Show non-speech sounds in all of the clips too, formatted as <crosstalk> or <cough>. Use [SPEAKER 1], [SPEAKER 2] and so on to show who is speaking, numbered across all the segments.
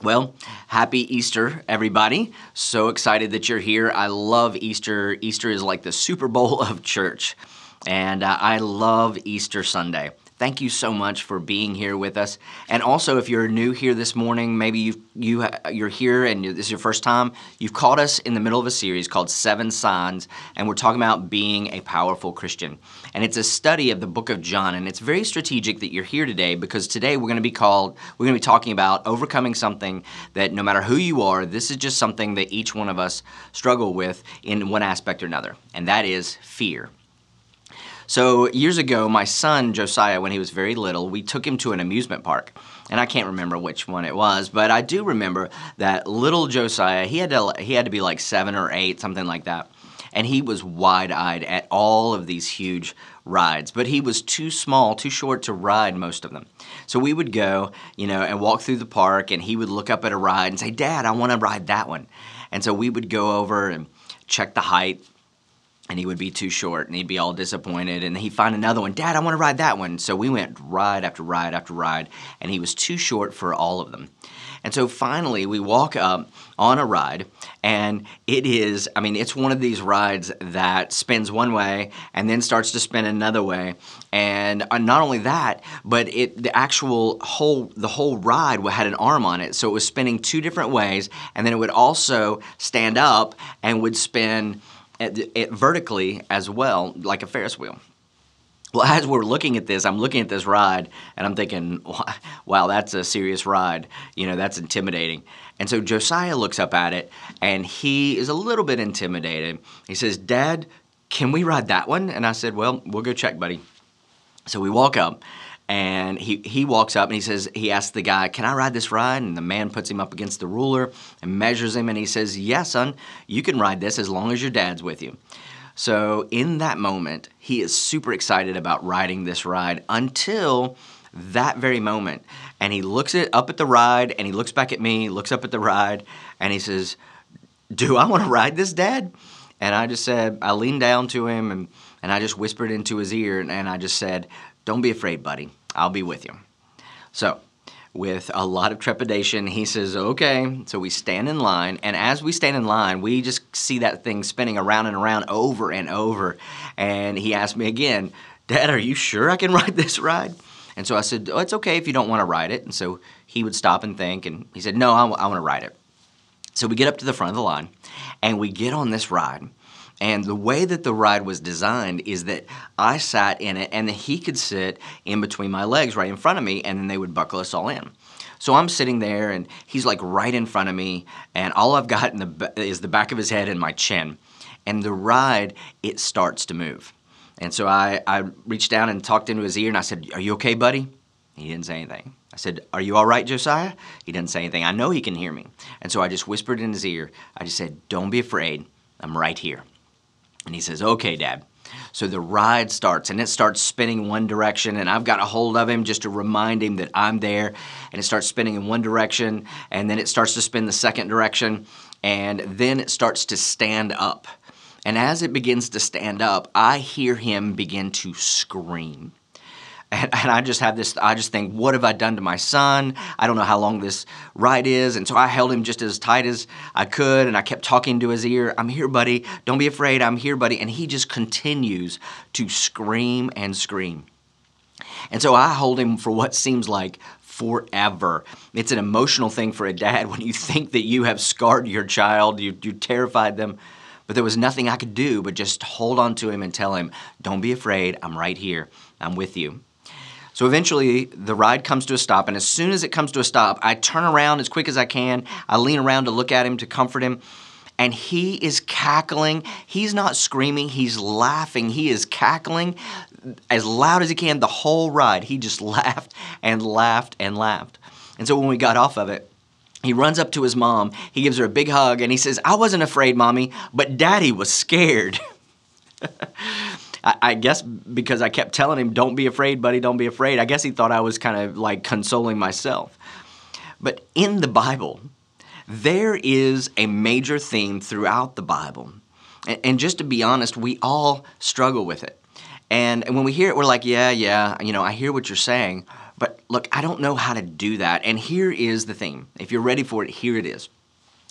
[SPEAKER 1] Well, happy Easter, everybody. So excited that you're here. I love Easter. Easter is like the Super Bowl <laughs> of church, and uh, I love Easter Sunday. Thank you so much for being here with us. And also, if you're new here this morning, maybe you you you're here and this is your first time. You've caught us in the middle of a series called Seven Signs, and we're talking about being a powerful Christian. And it's a study of the book of John, and it's very strategic that you're here today because today we're going to be called we're going to be talking about overcoming something that no matter who you are, this is just something that each one of us struggle with in one aspect or another, and that is fear. So years ago, my son Josiah, when he was very little, we took him to an amusement park. And I can't remember which one it was, but I do remember that little Josiah, he had to, he had to be like seven or eight, something like that. And he was wide eyed at all of these huge rides, but he was too small, too short to ride most of them. So we would go, you know, and walk through the park, and he would look up at a ride and say, Dad, I want to ride that one. And so we would go over and check the height and he would be too short and he'd be all disappointed and he'd find another one dad i want to ride that one. So we went ride after ride after ride and he was too short for all of them. And so finally we walk up on a ride and it is i mean it's one of these rides that spins one way and then starts to spin another way. And uh, not only that but it the actual whole the whole ride had an arm on it so it was spinning two different ways and then it would also stand up and would spin it vertically as well, like a Ferris wheel. Well, as we're looking at this, I'm looking at this ride and I'm thinking, wow, that's a serious ride. You know, that's intimidating. And so Josiah looks up at it and he is a little bit intimidated. He says, Dad, can we ride that one? And I said, Well, we'll go check, buddy. So we walk up and he, he walks up and he says he asks the guy can i ride this ride? And the man puts him up against the ruler and measures him and he says yeah son you can ride this as long as your dad's with you. So in that moment he is super excited about riding this ride until that very moment. And he looks it up at the ride and he looks back at me looks up at the ride and he says do i want to ride this dad? And i just said i leaned down to him and, and i just whispered into his ear and, and i just said don't be afraid buddy I'll be with you. So, with a lot of trepidation, he says, Okay. So we stand in line, and as we stand in line, we just see that thing spinning around and around over and over. And he asked me again, Dad, are you sure I can <laughs> ride this ride? And so I said, Oh, it's okay if you don't want to ride it. And so he would stop and think, and he said, No, I, w- I want to ride it. So we get up to the front of the line, and we get on this ride. And the way that the ride was designed is that I sat in it and that he could sit in between my legs right in front of me and then they would buckle us all in. So I'm sitting there and he's like right in front of me and all I've got the is the back of his head and my chin. And the ride it starts to move. And so I, I reached down and talked into his ear and I said, Are you okay, buddy? He didn't say anything. I said, Are you all right, Josiah? He didn't say anything. I know he can hear me. And so I just whispered in his ear. I just said, Don't be afraid. I'm right here. And he says, Okay, Dad. So the ride starts and it starts spinning one direction, and I've got a hold of him just to remind him that I'm there. And it starts spinning in one direction, and then it starts to spin the second direction, and then it starts to stand up. And as it begins to stand up, I hear him begin to scream. And, and, I just have this, I just think, what have I done to my son? I don't know how long this ride is. And so I held him just as tight as I could and I kept talking to his ear, I'm here, buddy. Don't be afraid. I'm here, buddy. And he just continues to scream and scream. And so I hold him for what seems like forever. It's an emotional thing for a dad <laughs> when you think that you have scarred your child, you, you terrified them. But there was nothing I could do but just hold on to him and tell him, Don't be afraid. I'm right here. I'm with you. So eventually, the ride comes to a stop, and as soon as it comes to a stop, I turn around as quick as I can. I lean around to look at him to comfort him, and he is cackling. He's not screaming, he's laughing. He is cackling as loud as he can the whole ride. He just <laughs> laughed and laughed and laughed. And so when we got off of it, he runs up to his mom, he gives her a big hug, and he says, I wasn't afraid, mommy, but daddy was scared. <laughs> I, guess because I kept telling him, "Don't be afraid, buddy. Don't be afraid." I guess he thought I was kind of like consoling myself. But in the Bible, there is a major theme throughout the Bible, and, and just to be honest, we all struggle with it. And, and when we hear it, we're like, "Yeah, yeah, you know, I hear what you're saying." But look, I don't know how to do that. And here is the theme. If you're ready for it, here it is.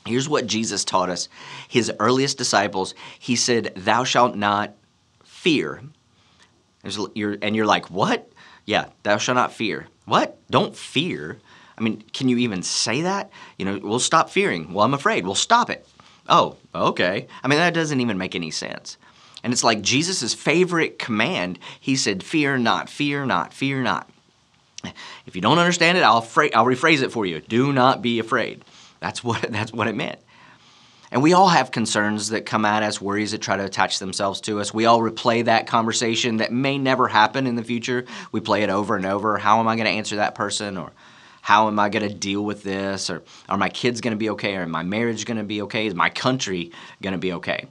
[SPEAKER 1] Here's what Jesus taught us. His earliest disciples, he said, Thou shalt not fear. And you're like, What? Yeah, thou shalt not fear. What? Don't fear. I mean, can you even say that? You know, we'll stop fearing. Well, I'm afraid. We'll stop it. Oh, okay. I mean, that doesn't even make any sense. And it's like Jesus' favorite command. He said, Fear not, fear not, fear not. If you don't understand it, I'll, fra- I'll rephrase it for you. Do not be afraid. That's what, <laughs> that's what it meant. And we all have concerns that come at us, worries that try to attach themselves to us. We all replay that conversation that may never happen in the future. We play it over and over. How am I going to answer that person? Or how am I going to deal with this? Or are my kids going to be okay? Or my marriage going to be okay? Is my country going to be okay?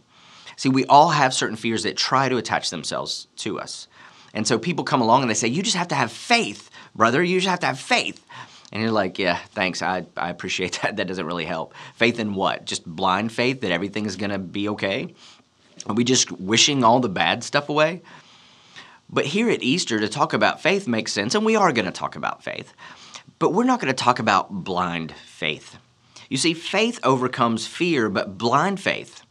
[SPEAKER 1] See, we all have certain fears that try to attach themselves to us. And so people come along and they say, You just have to have faith, brother. You just have to have faith. And you're like, Yeah, thanks. I, I appreciate that. That doesn't really help. Faith in what? Just blind faith that everything is going to be okay? Are we just wishing all the bad stuff away? But here at Easter, to talk about faith makes sense, and we are going to talk about faith. But we're not going to talk about blind faith. You see, faith overcomes fear, but blind faith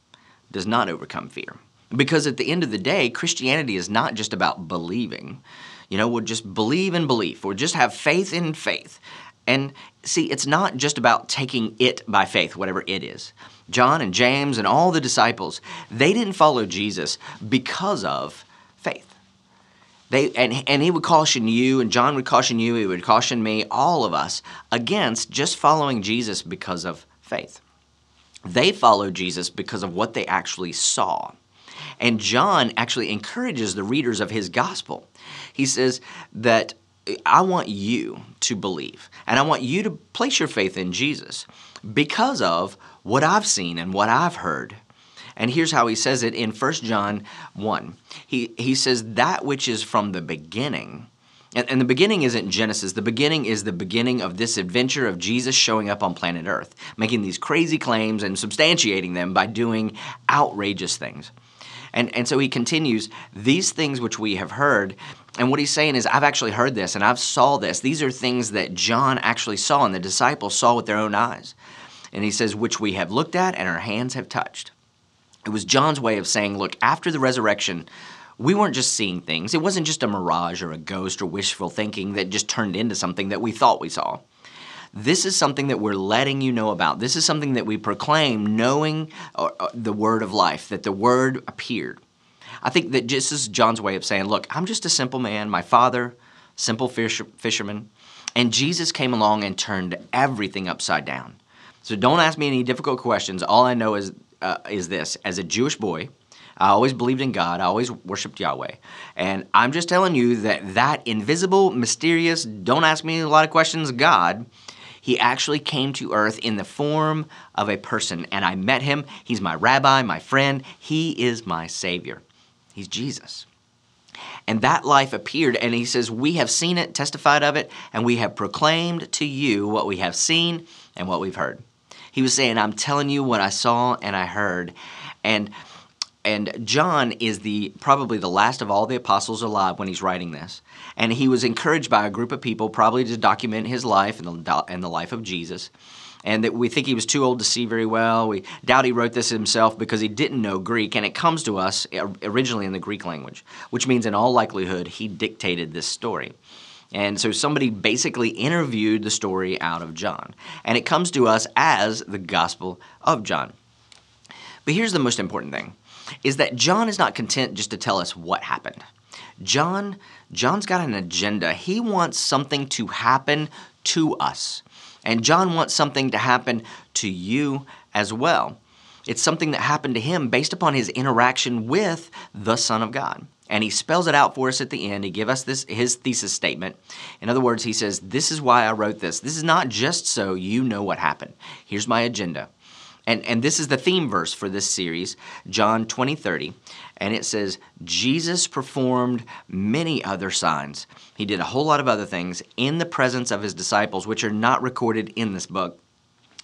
[SPEAKER 1] does not overcome fear. Because at the end of the day, Christianity is not just about believing. You know, we'll just believe in belief, or just have faith in faith. And see, it's not just about taking it by faith, whatever it is. John and James and all the disciples, they didn't follow Jesus because of faith. They, and, and he would caution you, and John would caution you, he would caution me, all of us, against just following Jesus because of faith. They followed Jesus because of what they actually saw. And John actually encourages the readers of his gospel. He says that I want you to believe, and I want you to place your faith in Jesus because of what I've seen and what I've heard. And here's how he says it in 1 John 1. He, he says, That which is from the beginning, and, and the beginning isn't Genesis. The beginning is the beginning of this adventure of Jesus showing up on planet Earth, making these crazy claims and substantiating them by doing outrageous things. And, and so he continues, these things which we have heard, and what he's saying is, I've actually heard this and I've saw this. These are things that John actually saw and the disciples saw with their own eyes. And he says, which we have looked at and our hands have touched. It was John's way of saying, look, after the resurrection, we weren't just seeing things. It wasn't just a mirage or a ghost or wishful thinking that just turned into something that we thought we saw. This is something that we're letting you know about. This is something that we proclaim knowing uh, uh, the word of life, that the word appeared. I think that this is John's way of saying, look, I'm just a simple man. My father, simple fish, fisherman. And Jesus came along and turned everything upside down. So don't ask me any difficult questions. All I know is, uh, is this as a Jewish boy, I always believed in God. I always worshiped Yahweh. And I'm just telling you that that invisible, mysterious, don't ask me a lot of questions God, he actually came to earth in the form of a person. And I met him. He's my rabbi, my friend. He is my Savior. He's Jesus. And that life appeared, and he says, We have seen it, testified of it, and we have proclaimed to you what we have seen and what we've heard. He was saying, I'm telling you what I saw and I heard. And and John is the probably the last of all the apostles alive when he's writing this. And he was encouraged by a group of people probably to document his life and the, and the life of Jesus. And that we think he was too old to see very well. We doubt he wrote this himself because he didn't know Greek. And it comes to us originally in the Greek language, which means in all likelihood he dictated this story. And so somebody basically interviewed the story out of John. And it comes to us as the Gospel of John. But here's the most important thing is that John is not content just to tell us what happened. John, John's got an agenda. He wants something to happen to us. And John wants something to happen to you as well. It's something that happened to him based upon his interaction with the Son of God. And he spells it out for us at the end. He gives us this his thesis statement. In other words, he says, This is why I wrote this. This is not just so you know what happened. Here's my agenda. And, and this is the theme verse for this series, John 20, 30. And it says, Jesus performed many other signs. He did a whole lot of other things in the presence of his disciples, which are not recorded in this book.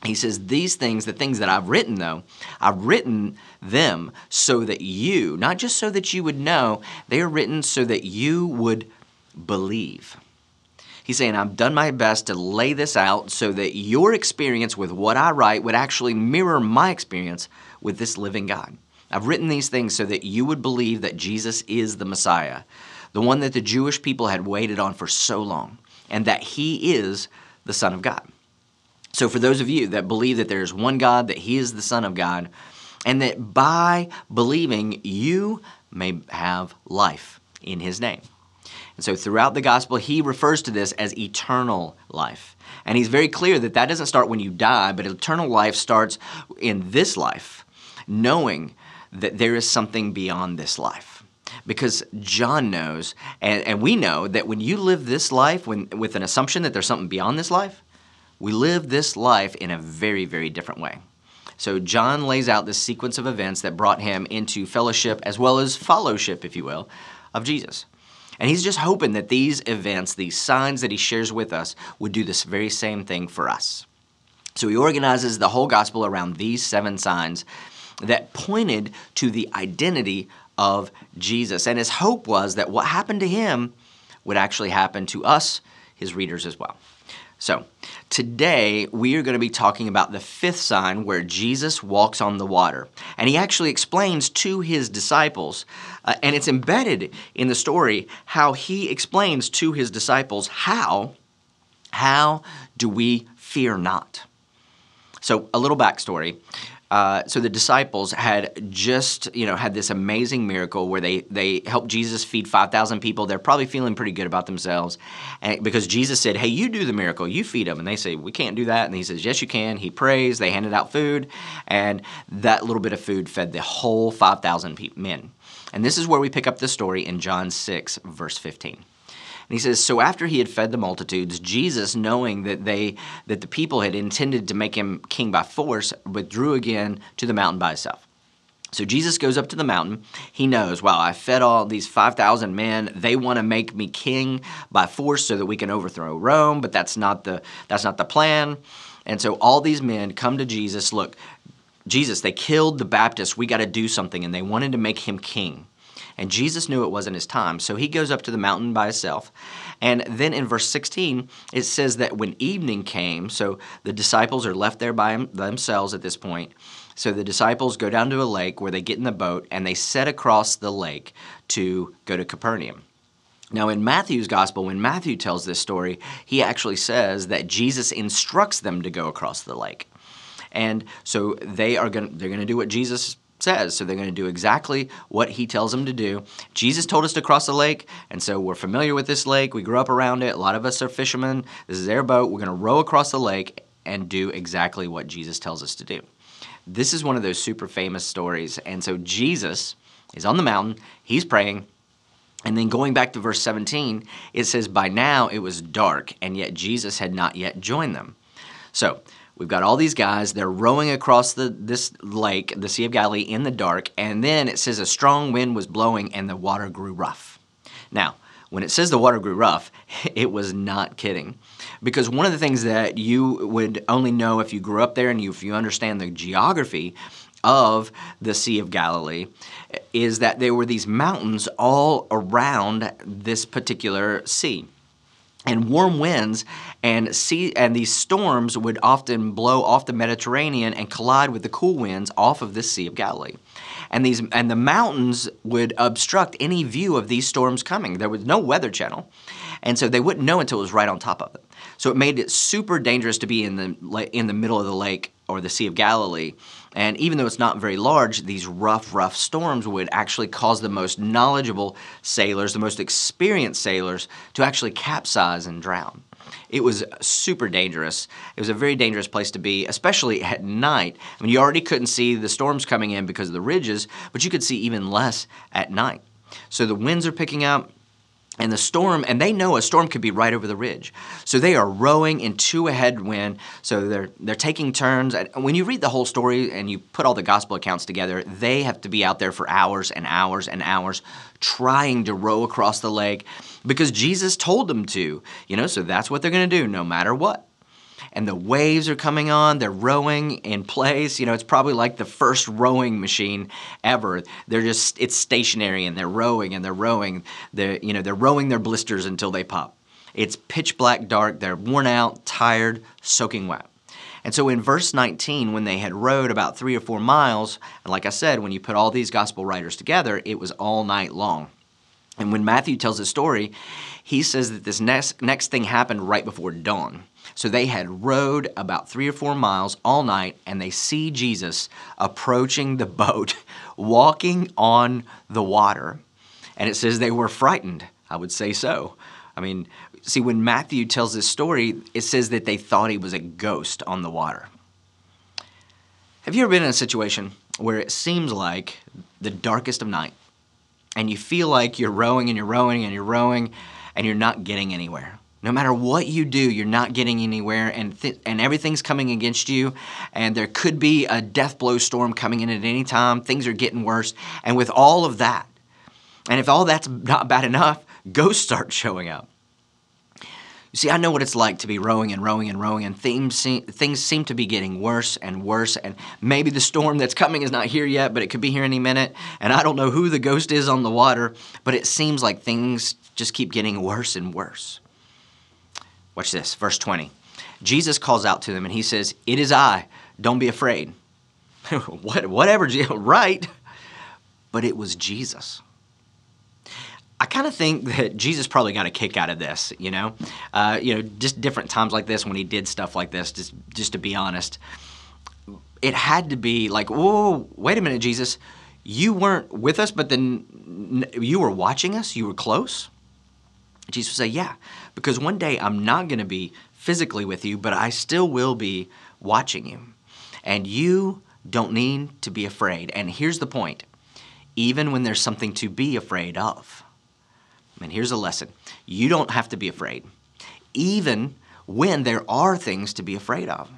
[SPEAKER 1] He says, These things, the things that I've written, though, I've written them so that you, not just so that you would know, they are written so that you would believe. He's saying, I've done my best to lay this out so that your experience with what I write would actually mirror my experience with this living God. I've written these things so that you would believe that Jesus is the Messiah, the one that the Jewish people had waited on for so long, and that he is the Son of God. So, for those of you that believe that there's one God, that he is the Son of God, and that by believing you may have life in his name. And so, throughout the gospel, he refers to this as eternal life. And he's very clear that that doesn't start when you die, but eternal life starts in this life, knowing that there is something beyond this life. Because John knows, and, and we know, that when you live this life when, with an assumption that there's something beyond this life, we live this life in a very, very different way. So John lays out this sequence of events that brought him into fellowship as well as fellowship, if you will, of Jesus. And he's just hoping that these events, these signs that he shares with us, would do this very same thing for us. So he organizes the whole gospel around these seven signs that pointed to the identity of Jesus. And his hope was that what happened to him would actually happen to us, his readers, as well. So, today we are going to be talking about the fifth sign where Jesus walks on the water. And he actually explains to his disciples, uh, and it's embedded in the story, how he explains to his disciples how, how do we fear not? So, a little backstory. Uh, so the disciples had just, you know, had this amazing miracle where they they helped Jesus feed 5,000 people. They're probably feeling pretty good about themselves and, because Jesus said, "Hey, you do the miracle. You feed them." And they say, "We can't do that." And he says, "Yes, you can." He prays. They handed out food, and that little bit of food fed the whole 5,000 men. And this is where we pick up the story in John 6 verse 15. And he says, So after he had fed the multitudes, Jesus, knowing that they that the people had intended to make him king by force, withdrew again to the mountain by himself. So Jesus goes up to the mountain. He knows, wow, I fed all these 5,000 men. They want to make me king by force so that we can overthrow Rome, but that's not the that's not the plan. And so all these men come to Jesus, look, Jesus, they killed the Baptist. We got to do something and they wanted to make him king. And Jesus knew it wasn't his time. So he goes up to the mountain by himself. And then in verse 16, it says that when evening came, so the disciples are left there by themselves at this point. So the disciples go down to a lake where they get in the boat and they set across the lake to go to Capernaum. Now, in Matthew's gospel, when Matthew tells this story, he actually says that Jesus instructs them to go across the lake. And so they are going to, they're going to do what Jesus says. So they're going to do exactly what he tells them to do. Jesus told us to cross the lake, and so we're familiar with this lake. We grew up around it. A lot of us are fishermen. This is their boat. We're going to row across the lake and do exactly what Jesus tells us to do. This is one of those super famous stories. And so Jesus is on the mountain, he's praying. And then going back to verse 17, it says, By now it was dark, and yet Jesus had not yet joined them. So We've got all these guys. They're rowing across the, this lake, the Sea of Galilee, in the dark. And then it says a strong wind was blowing and the water grew rough. Now, when it says the water grew rough, <laughs> it was not kidding. Because one of the things that you would only know if you grew up there and you, if you understand the geography of the Sea of Galilee is that there were these mountains all around this particular sea and warm winds and sea and these storms would often blow off the Mediterranean and collide with the cool winds off of the Sea of Galilee. And these and the mountains would obstruct any view of these storms coming. There was no weather channel. And so they wouldn't know until it was right on top of it. So it made it super dangerous to be in the in the middle of the lake or the Sea of Galilee. And even though it's not very large, these rough, rough storms would actually cause the most knowledgeable sailors, the most experienced sailors, to actually capsize and drown. It was super dangerous. It was a very dangerous place to be, especially at night. I mean, you already couldn't see the storms coming in because of the ridges, but you could see even less at night. So the winds are picking up, and the storm, and they know a storm could be right over the ridge. So they are rowing into a headwind. So they're they're taking turns. When you read the whole story and you put all the gospel accounts together, they have to be out there for hours and hours and hours trying to row across the lake because Jesus told them to. You know, so that's what they're going to do no matter what and the waves are coming on. They're rowing in place. You know, it's probably like the first rowing machine ever. They're just it's stationary and they're rowing and they're rowing. They're you know they're rowing their blisters until they pop. It's pitch black dark. They're worn out, tired, soaking wet. And so in verse 19, when they had rowed about three or four miles, and like I said, when you put all these gospel writers together, it was all night long. And when Matthew tells the story, he says that this next, next thing happened right before dawn. So they had rowed about three or four miles all night, and they see Jesus approaching the <laughs> boat, walking on the water. And it says they were frightened. I would say so. I mean, see, when Matthew tells this story, it says that they thought he was a ghost on the water. Have you ever been in a situation where it seems like the darkest of night, and you feel like you're rowing and you're rowing and you're rowing, and you're not getting anywhere? No matter what you do, you're not getting anywhere, and and everything's coming against you, and there could be a death blow storm coming in at any time. Things are getting worse, and with all of that, and if all that's not bad enough, ghosts start <laughs> showing up. You see, I know what it's like to be rowing and rowing and rowing, and things things seem to be getting worse and worse. And maybe the storm that's coming is not here yet, but it could be here any minute. And I don't know who the ghost is on the water, but it seems like things just keep getting worse and worse. Watch this, verse 20. Jesus calls out to them and he says, It is I, don't be afraid. <laughs> what, whatever, <laughs> right? But it was Jesus. I kind of think that Jesus probably got a kick out of this, you know, uh, you know, just different times like this when he did stuff like this. Just, just to be honest, it had to be like, whoa, wait a minute, Jesus, you weren't with us, but then you were watching us. You were close. Jesus would say, yeah, because one day I'm not going to be physically with you, but I still will be watching you, and you don't need to be afraid. And here's the point: even when there's something to be afraid of. And here's a lesson you don't have to be afraid, even when there are things to be afraid of.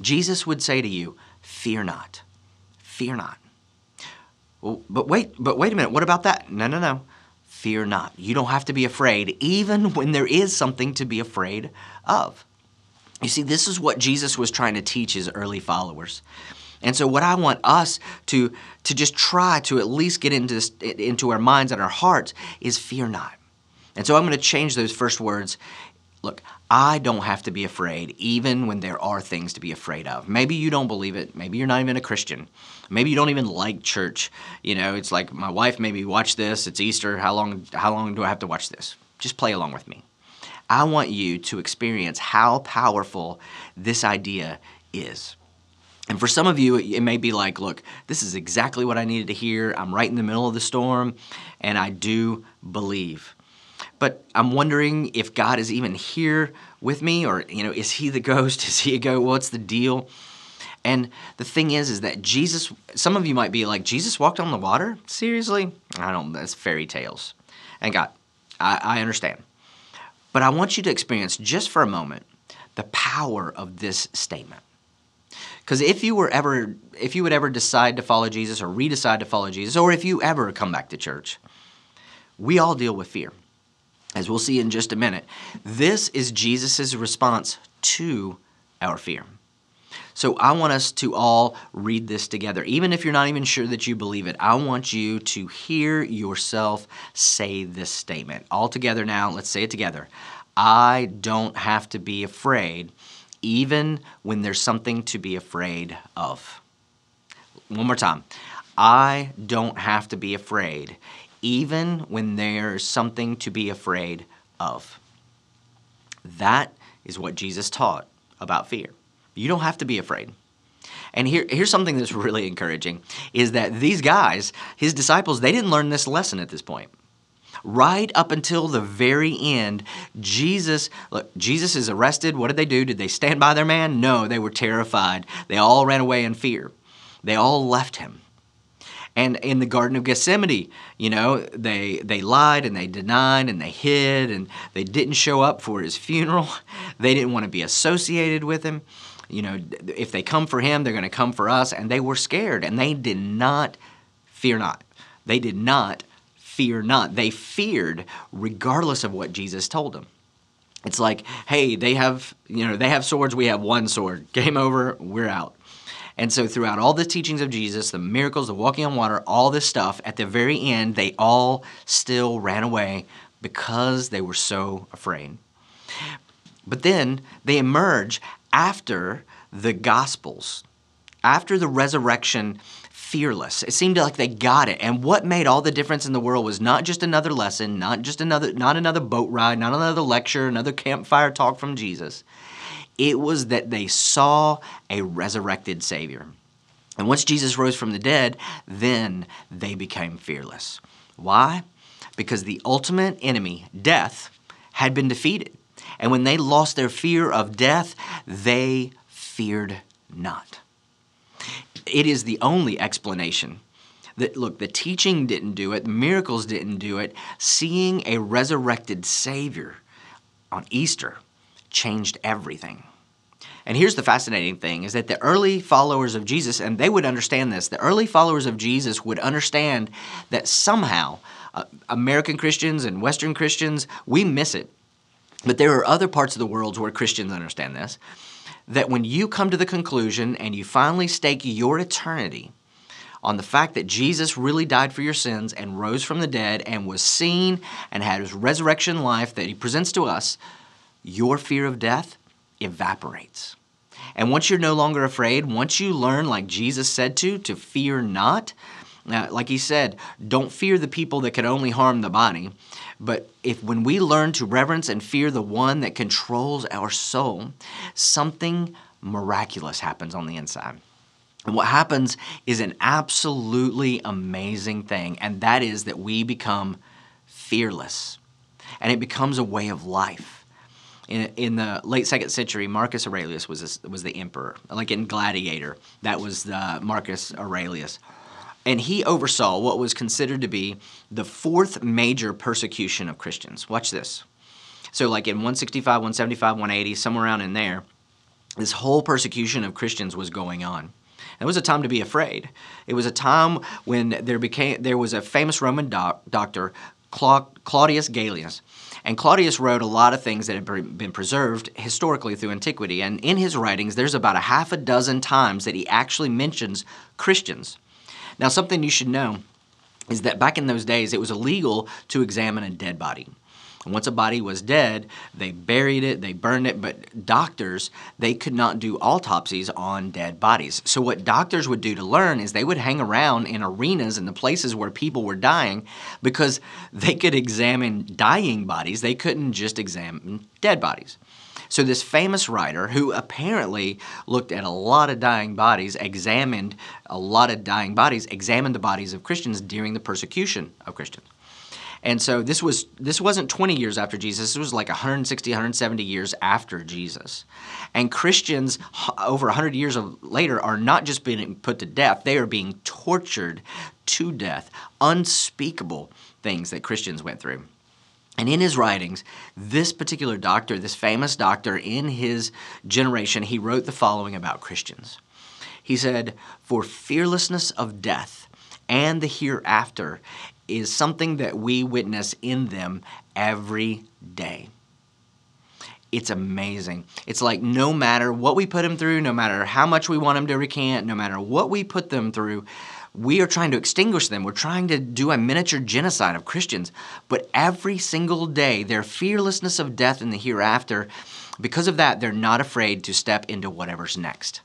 [SPEAKER 1] Jesus would say to you, Fear not, fear not. Well, but wait, but wait a minute, what about that? No, no, no. Fear not. You don't have to be afraid, even when there is something to be afraid of. You see, this is what Jesus was trying to teach his early followers. And so, what I want us to, to just try to at least get into, this, into our minds and our hearts is fear not. And so, I'm going to change those first words. Look, I don't have to be afraid, even when there are things to be afraid of. Maybe you don't believe it. Maybe you're not even a Christian. Maybe you don't even like church. You know, it's like my wife maybe watch this. It's Easter. How long? How long do I have to watch this? Just play along with me. I want you to experience how powerful this idea is. And for some of you, it may be like, look, this is exactly what I needed to hear. I'm right in the middle of the storm, and I do believe. But I'm wondering if God is even here with me, or, you know, is he the ghost? <laughs> Is he a ghost? What's the deal? And the thing is, is that Jesus, some of you might be like, Jesus walked on the water? Seriously? I don't, that's fairy tales. And God, I, I understand. But I want you to experience just for a moment the power of this statement. Because if you were ever, if you would ever decide to follow Jesus or redecide to follow Jesus, or if you ever come back to church, we all deal with fear, as we'll see in just a minute. This is Jesus' response to our fear. So I want us to all read this together. Even if you're not even sure that you believe it, I want you to hear yourself say this statement. All together now, let's say it together. I don't have to be afraid even when there's something to be afraid of. One more time. I don't have to be afraid, even when there's something to be afraid of. That is what Jesus taught about fear. You don't have to be afraid. And here, here's something that's really encouraging is that these guys, his disciples, they didn't learn this lesson at this point right up until the very end, Jesus, look, Jesus is arrested. What did they do? Did they stand by their man? No, they were terrified. They all ran away in fear. They all left him. And in the Garden of Gethsemane, you know, they they lied and they denied and they hid and they didn't show up for his funeral. <laughs> They didn't want to be associated with him. You know, if they come for him, they're going to come for us. And they were scared and they did not fear not. They did not fear not. They feared regardless of what Jesus told them. It's like, hey, they have, you know, they have swords, we have one sword. Game over, we're out. And so throughout all the teachings of Jesus, the miracles, the walking on water, all this stuff, at the very end, they all still ran away because they were so afraid. But then they emerge after the Gospels, after the resurrection fearless. It seemed like they got it. And what made all the difference in the world was not just another lesson, not just another not another boat ride, not another lecture, another campfire talk from Jesus. It was that they saw a resurrected Savior. And once Jesus rose from the dead, then they became fearless. Why? Because the ultimate enemy, death, had been defeated. And when they lost their fear of death, they feared not. It is the only explanation that look, the teaching didn't do it, the miracles didn't do it. Seeing a resurrected Savior on Easter changed everything. And here's the fascinating thing is that the early followers of Jesus, and they would understand this, the early followers of Jesus would understand that somehow uh, American Christians and Western Christians, we miss it. But there are other parts of the world where Christians understand this that when you come to the conclusion and you finally stake your eternity on the fact that Jesus really died for your sins and rose from the dead and was seen and had his resurrection life that he presents to us, your fear of death evaporates. And once you're no longer afraid, once you learn, like Jesus said to, to fear not, uh, like he said, don't fear the people that can only harm the body. But if when we learn to reverence and fear the one that controls our soul, something miraculous happens on the inside. And what happens is an absolutely amazing thing, and that is that we become fearless. And it becomes a way of life in, in the late second century, Marcus Aurelius was a, was the emperor. Like in Gladiator, that was the Marcus Aurelius, and he oversaw what was considered to be the fourth major persecution of Christians. Watch this. So, like in 165, 175, 180, somewhere around in there, this whole persecution of Christians was going on. It was a time to be afraid. It was a time when there became there was a famous Roman doc, doctor, Claudius Galenus, and Claudius wrote a lot of things that have been preserved historically through antiquity. And in his writings, there's about a half a dozen times that he actually mentions Christians. Now, something you should know is that back in those days, it was illegal to examine a dead body. Once a body was dead, they buried it, they burned it, but doctors, they could not do autopsies on dead bodies. So what doctors would do to learn is they would hang around in arenas and the places where people were dying because they could examine dying bodies, they couldn't just examine dead bodies. So, this famous writer, who apparently looked at a lot of dying bodies, examined a lot of dying bodies, examined the bodies of Christians during the persecution of Christians. And so this was this wasn't 20 years after Jesus. It was like 160, 170 years after Jesus. And Christians over 100 years later are not just being put to death, they are being tortured to death. Unspeakable things that Christians went through. And in his writings, this particular doctor, this famous doctor in his generation, he wrote the following about Christians. He said, For fearlessness of death and the hereafter is something that we witness in them every day. It's amazing. It's like no matter what we put them through, no matter how much we want them to recant, no matter what we put them through, we are trying to extinguish them. We're trying to do a miniature genocide of Christians. But every single day, their fearlessness of death in the hereafter, because of that, they're not afraid to step into whatever's next.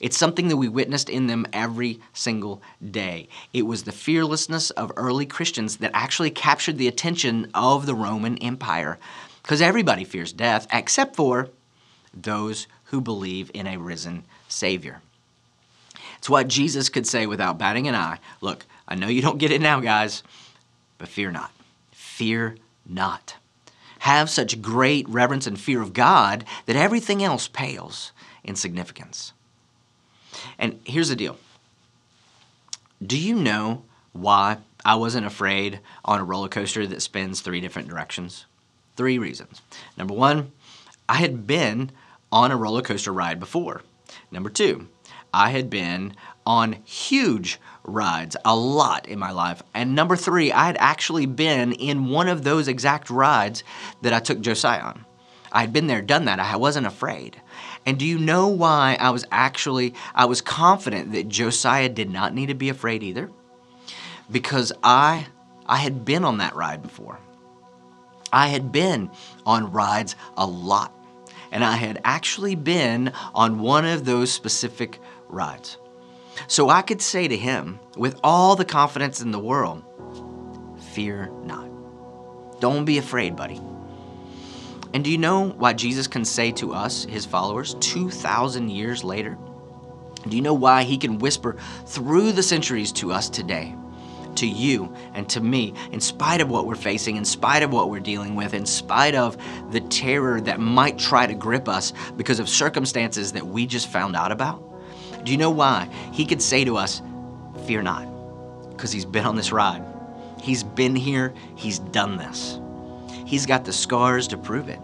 [SPEAKER 1] It's something that we witnessed in them every single day. It was the fearlessness of early Christians that actually captured the attention of the Roman Empire. Because everybody fears death except for those who believe in a risen Savior. It's what Jesus could say without batting an eye. Look, I know you don't get it now, guys, but fear not. Fear not. Have such great reverence and fear of God that everything else pales in significance. And here's the deal Do you know why I wasn't afraid on a roller coaster that spins three different directions? Three reasons. Number one, I had been on a roller coaster ride before. Number two, I had been on huge rides a lot in my life. And number three, I had actually been in one of those exact rides that I took Josiah on. I had been there, done that. I wasn't afraid. And do you know why I was actually, I was confident that Josiah did not need to be afraid either? Because I, I had been on that ride before. I had been on rides a lot. and I had actually been on one of those specific rides. So I could say to him, with all the confidence in the world, Fear not. Don't be afraid, buddy. And do you know why Jesus can say to us, his followers, 2,000 years later? Do you know why he can whisper through the centuries to us today? To you and to me, in spite of what we're facing, in spite of what we're dealing with, in spite of the terror that might try to grip us because of circumstances that we just found out about? Do you know why? He could say to us, Fear not, because he's been on this ride. He's been here, he's done this. He's got the scars to prove it.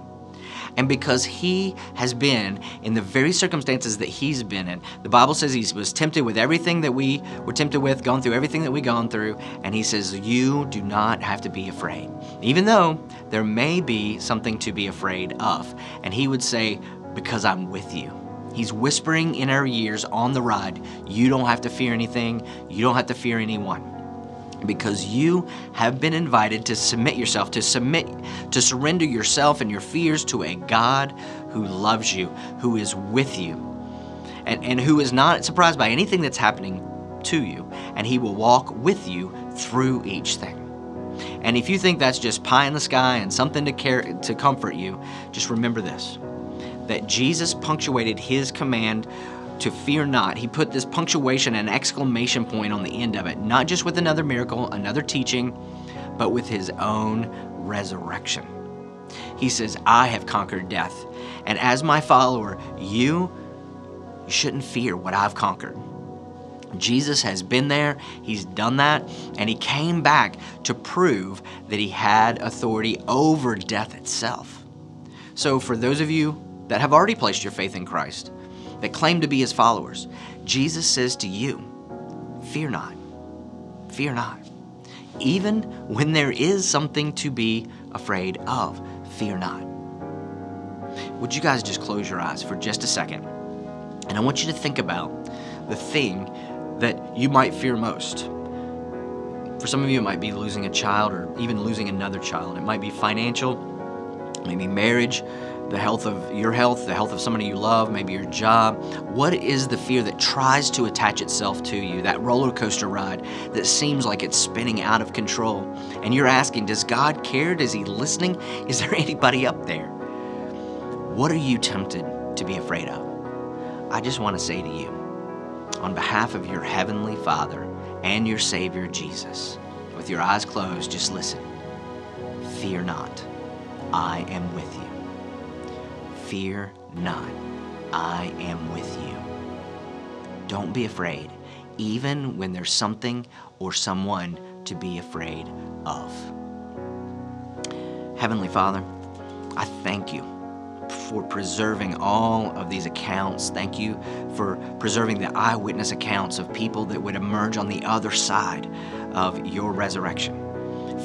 [SPEAKER 1] And because he has been in the very circumstances that he's been in, the Bible says he was tempted with everything that we were tempted with, gone through everything that we've gone through, and he says, You do not have to be afraid. Even though there may be something to be afraid of. And he would say, Because I'm with you. He's whispering in our ears on the ride, You don't have to fear anything, you don't have to fear anyone because you have been invited to submit yourself, to submit, to surrender yourself and your fears to a God who loves you, who is with you, and, and who is not surprised by anything that's happening to you, and He will walk with you through each thing. And if you think that's just pie in the sky and something to care to comfort you, just remember this that Jesus punctuated his command to fear not. He put this punctuation and exclamation point on the end of it, not just with another miracle, another teaching, but with his own resurrection. He says, I have conquered death. And as my follower, you, you shouldn't fear what I've conquered. Jesus has been there, he's done that, and he came back to prove that he had authority over death itself. So, for those of you that have already placed your faith in Christ, that claim to be his followers, Jesus says to you, Fear not, fear not. Even when there is something to be afraid of, fear not. Would you guys just close your eyes for just a second? And I want you to think about the thing that you might fear most. For some of you, it might be losing a child or even losing another child. It might be financial, maybe marriage, the health of your health, the health of somebody you love, maybe your job. What is the fear that tries to attach itself to you, that roller coaster ride that seems like it's spinning out of control? And you're asking, does God care? Is He listening? <laughs> Is there anybody up there? What are you tempted to be afraid of? I just want to say to you, on behalf of your Heavenly Father and your Savior Jesus, with your eyes closed, just listen. Fear not, I am with you. Fear not, I am with you. Don't be afraid, even when there's something or someone to be afraid of. Heavenly Father, I thank you for preserving all of these accounts. Thank you for preserving the eyewitness accounts of people that would emerge on the other side of your resurrection.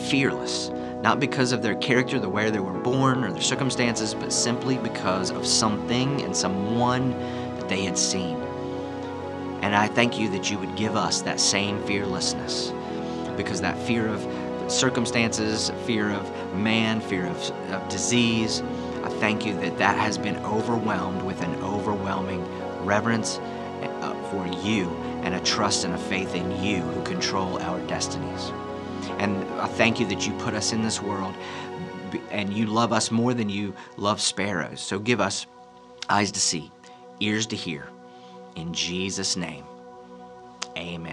[SPEAKER 1] Fearless, not because of their character, the way they were born, or their circumstances, but simply because of something and someone that they had seen. And I thank you that you would give us that same fearlessness, because that fear of circumstances, fear of man, fear of, of disease, I thank you that that has been overwhelmed with an overwhelming reverence uh, for you and a trust and a faith in you who control our destinies. And I thank you that you put us in this world and you love us more than you love sparrows. So give us eyes to see, ears to hear. In Jesus' name, amen.